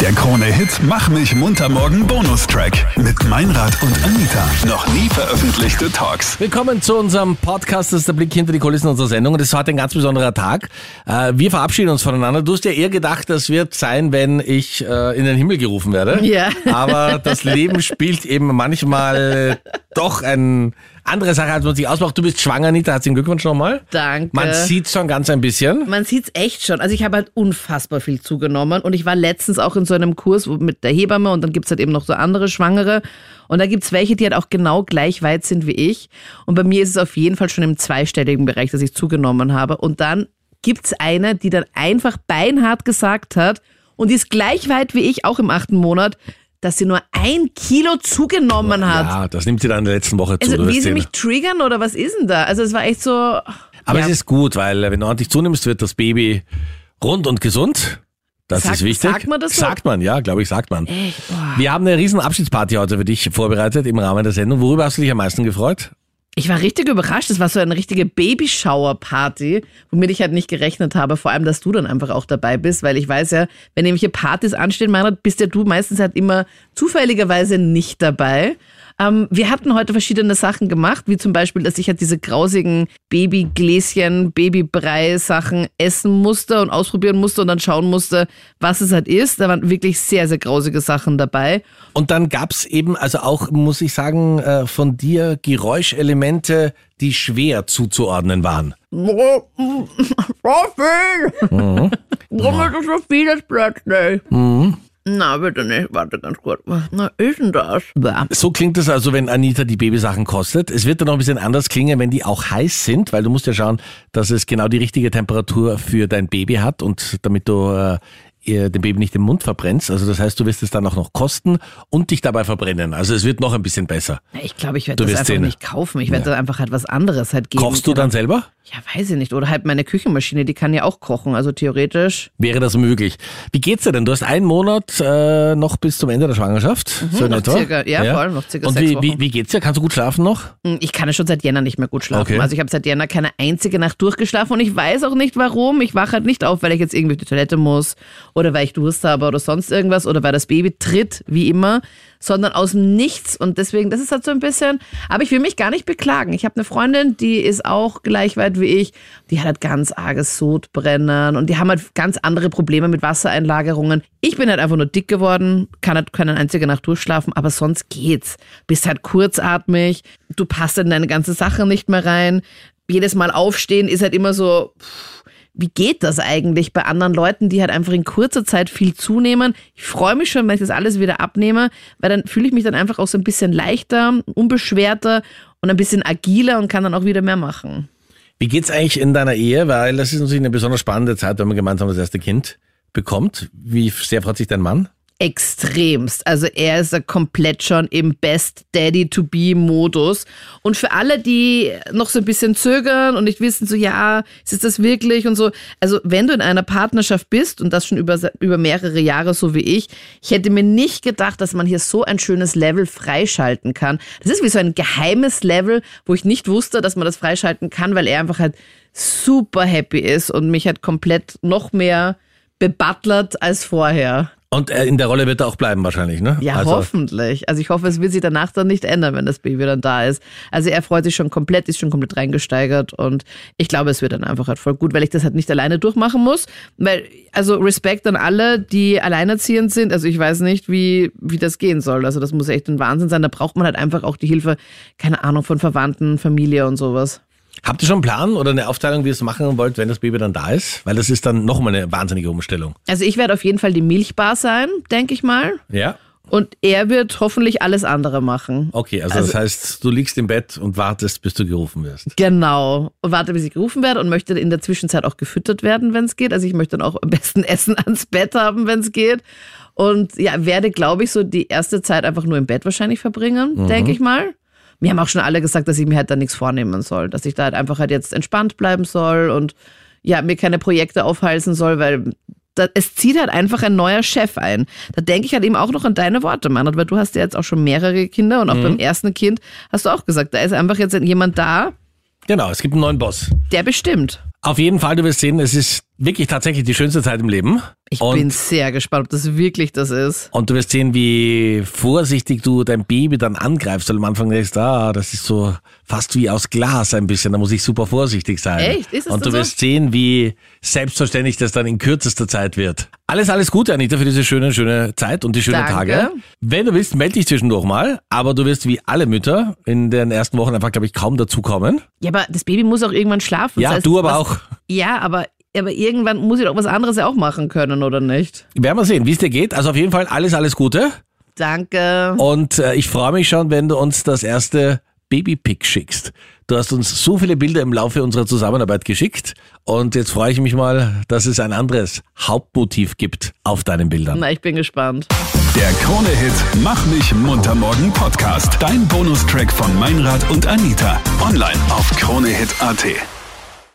Der Krone-Hit Mach mich munter morgen Bonustrack mit Meinrad und Anita. Noch nie veröffentlichte Talks. Willkommen zu unserem Podcast. Das ist der Blick hinter die Kulissen unserer Sendung. Und es ist heute ein ganz besonderer Tag. Äh, Wir verabschieden uns voneinander. Du hast ja eher gedacht, das wird sein, wenn ich äh, in den Himmel gerufen werde. Ja. Aber das Leben spielt eben manchmal doch ein andere Sache, als man sich ausmacht. Du bist schwanger, Anita. Herzlichen Glückwunsch nochmal. Danke. Man sieht schon ganz ein bisschen. Man sieht's echt schon. Also ich habe halt unfassbar viel zugenommen und ich war letztens auch in so einem Kurs mit der Hebamme und dann gibt's halt eben noch so andere Schwangere und da gibt's welche, die halt auch genau gleich weit sind wie ich und bei mir ist es auf jeden Fall schon im zweistelligen Bereich, dass ich zugenommen habe und dann gibt's eine, die dann einfach beinhart gesagt hat und die ist gleich weit wie ich, auch im achten Monat, dass sie nur ein Kilo zugenommen hat. Ja, das nimmt sie dann in der letzten Woche zu. Also will sie mich triggern oder was ist denn da? Also es war echt so... Aber ja. es ist gut, weil wenn du ordentlich zunimmst, wird das Baby rund und gesund. Das Sagt- ist wichtig. sagt man das so? Sagt man, ja, glaube ich, sagt man. Echt? Wir haben eine riesen Abschiedsparty heute für dich vorbereitet im Rahmen der Sendung. Worüber hast du dich am meisten gefreut? Ich war richtig überrascht. Es war so eine richtige Babyshower-Party, womit ich halt nicht gerechnet habe. Vor allem, dass du dann einfach auch dabei bist, weil ich weiß ja, wenn irgendwelche Partys anstehen, Meinrad, bist ja du meistens halt immer zufälligerweise nicht dabei. Ähm, wir hatten heute verschiedene Sachen gemacht, wie zum Beispiel, dass ich halt diese grausigen Babygläschen, Babybrei-Sachen essen musste und ausprobieren musste und dann schauen musste, was es halt ist. Da waren wirklich sehr, sehr grausige Sachen dabei. Und dann gab's eben, also auch, muss ich sagen, äh, von dir Geräuschelemente, die schwer zuzuordnen waren. So viel! Warum ist das so vieles plötzlich? Na, bitte nicht. Warte ganz kurz. Was na, ist denn das? So klingt es also, wenn Anita die Babysachen kostet. Es wird dann noch ein bisschen anders klingen, wenn die auch heiß sind, weil du musst ja schauen, dass es genau die richtige Temperatur für dein Baby hat und damit du äh, ihr dem Baby nicht den Mund verbrennst. Also das heißt, du wirst es dann auch noch kosten und dich dabei verbrennen. Also es wird noch ein bisschen besser. Ich glaube, ich werde das einfach sehen. nicht kaufen. Ich werde da einfach halt was anderes halt geben. Kochst du dann selber? Ja, weiß ich nicht. Oder halt meine Küchenmaschine, die kann ja auch kochen. Also theoretisch. Wäre das möglich? Wie geht's dir denn? Du hast einen Monat äh, noch bis zum Ende der Schwangerschaft. so in noch etwa. circa- ja, voll, noch circa Und sechs wie, wie, wie geht's dir? Kannst du gut schlafen noch? Hm, Ich kann ja schon seit Jänner nicht mehr gut schlafen. Okay. Also ich habe seit Jänner keine einzige Nacht durchgeschlafen und ich weiß auch nicht warum. Ich wache halt nicht auf, weil ich jetzt irgendwie auf die Toilette muss oder weil ich Durst habe oder sonst irgendwas oder weil das Baby tritt, wie immer, sondern aus dem Nichts. Und deswegen, das ist halt so ein bisschen, aber ich will mich gar nicht beklagen. Ich habe eine Freundin, die ist auch gleich weit wie ich, die hat halt ganz arges Sodbrennen und die haben halt ganz andere Probleme mit Wassereinlagerungen. Ich bin halt einfach nur dick geworden, kann halt keine einzige Nacht durchschlafen, aber sonst geht's. Bist halt kurzatmig, du passt in deine ganze Sache nicht mehr rein. Jedes Mal aufstehen ist halt immer so, pff, wie geht das eigentlich bei anderen Leuten, die halt einfach in kurzer Zeit viel zunehmen? Ich freue mich schon, wenn ich das alles wieder abnehme, weil dann fühle ich mich dann einfach auch so ein bisschen leichter, unbeschwerter und ein bisschen agiler und kann dann auch wieder mehr machen. Wie geht's eigentlich in deiner Ehe? Weil das ist natürlich eine besonders spannende Zeit, wenn man gemeinsam das erste Kind bekommt. Wie sehr freut sich dein Mann? Extremst. Also er ist ja komplett schon im Best Daddy to be Modus. Und für alle, die noch so ein bisschen zögern und nicht wissen, so ja, ist das wirklich und so. Also wenn du in einer Partnerschaft bist und das schon über, über mehrere Jahre so wie ich, ich hätte mir nicht gedacht, dass man hier so ein schönes Level freischalten kann. Das ist wie so ein geheimes Level, wo ich nicht wusste, dass man das freischalten kann, weil er einfach halt super happy ist und mich halt komplett noch mehr bebutlert als vorher. Und äh, in der Rolle wird er auch bleiben wahrscheinlich, ne? Ja, also, hoffentlich. Also ich hoffe, es wird sich danach dann nicht ändern, wenn das Baby dann da ist. Also er freut sich schon komplett, ist schon komplett reingesteigert und ich glaube, es wird dann einfach halt voll gut, weil ich das halt nicht alleine durchmachen muss. Weil, also Respekt an alle, die alleinerziehend sind. Also ich weiß nicht, wie, wie das gehen soll. Also das muss echt ein Wahnsinn sein. Da braucht man halt einfach auch die Hilfe, keine Ahnung, von Verwandten, Familie und sowas. Habt ihr schon einen Plan oder eine Aufteilung, wie ihr es machen wollt, wenn das Baby dann da ist? Weil das ist dann nochmal eine wahnsinnige Umstellung. Also ich werde auf jeden Fall die Milchbar sein, denke ich mal. Ja? Und er wird hoffentlich alles andere machen. Okay, also, das heißt, du liegst im Bett und wartest, bis du gerufen wirst. Genau. Und warte, bis ich gerufen werde und möchte in der Zwischenzeit auch gefüttert werden, wenn es geht. Also ich möchte dann auch am besten Essen ans Bett haben, wenn es geht. Und ja, werde, glaube ich, so die erste Zeit einfach nur im Bett wahrscheinlich verbringen, denke ich mal. Mir haben auch schon alle gesagt, dass ich mir halt da nichts vornehmen soll. Dass ich da halt einfach halt jetzt entspannt bleiben soll und ja, mir keine Projekte aufhalsen soll, weil da, es zieht halt einfach ein neuer Chef ein. Da denke ich halt eben auch noch an deine Worte, Mann, weil du hast ja jetzt auch schon mehrere Kinder und auch beim ersten Kind hast du auch gesagt, da ist einfach jetzt jemand da, Genau, es gibt einen neuen Boss. der bestimmt. Auf jeden Fall, du wirst sehen, es ist wirklich tatsächlich die schönste Zeit im Leben. Ich und, bin sehr gespannt, ob das wirklich das ist. und du wirst sehen, wie vorsichtig du dein Baby dann angreifst. Weil am Anfang denkst, ah, das ist so fast wie aus Glas ein bisschen. Da muss ich super vorsichtig sein. Echt? Ist es und du so? wirst sehen, wie selbstverständlich das dann in kürzester Zeit wird. Alles, alles Gute, Anita, für diese schöne, schöne Zeit und die schönen Danke. Tage. Wenn du willst, melde dich zwischendurch mal. Aber du wirst wie alle Mütter in den ersten Wochen einfach, glaube ich, kaum dazukommen. Ja, aber das Baby muss auch irgendwann schlafen. Ja, Das heißt, du aber was, auch. Ja, aber, aber irgendwann muss ich doch was anderes ja auch machen können, oder nicht? Werden wir sehen, wie es dir geht. Also auf jeden Fall alles, alles Gute. Danke. Und äh, ich freue mich schon, wenn du uns das erste Babypick schickst. Du hast uns so viele Bilder im Laufe unserer Zusammenarbeit geschickt und jetzt freue ich mich mal, dass es ein anderes Hauptmotiv gibt auf deinen Bildern. Na, ich bin gespannt. Der Krone-Hit Mach mich munter morgen Podcast. Dein Bonustrack von Meinrad und Anita. Online auf kronehit.at.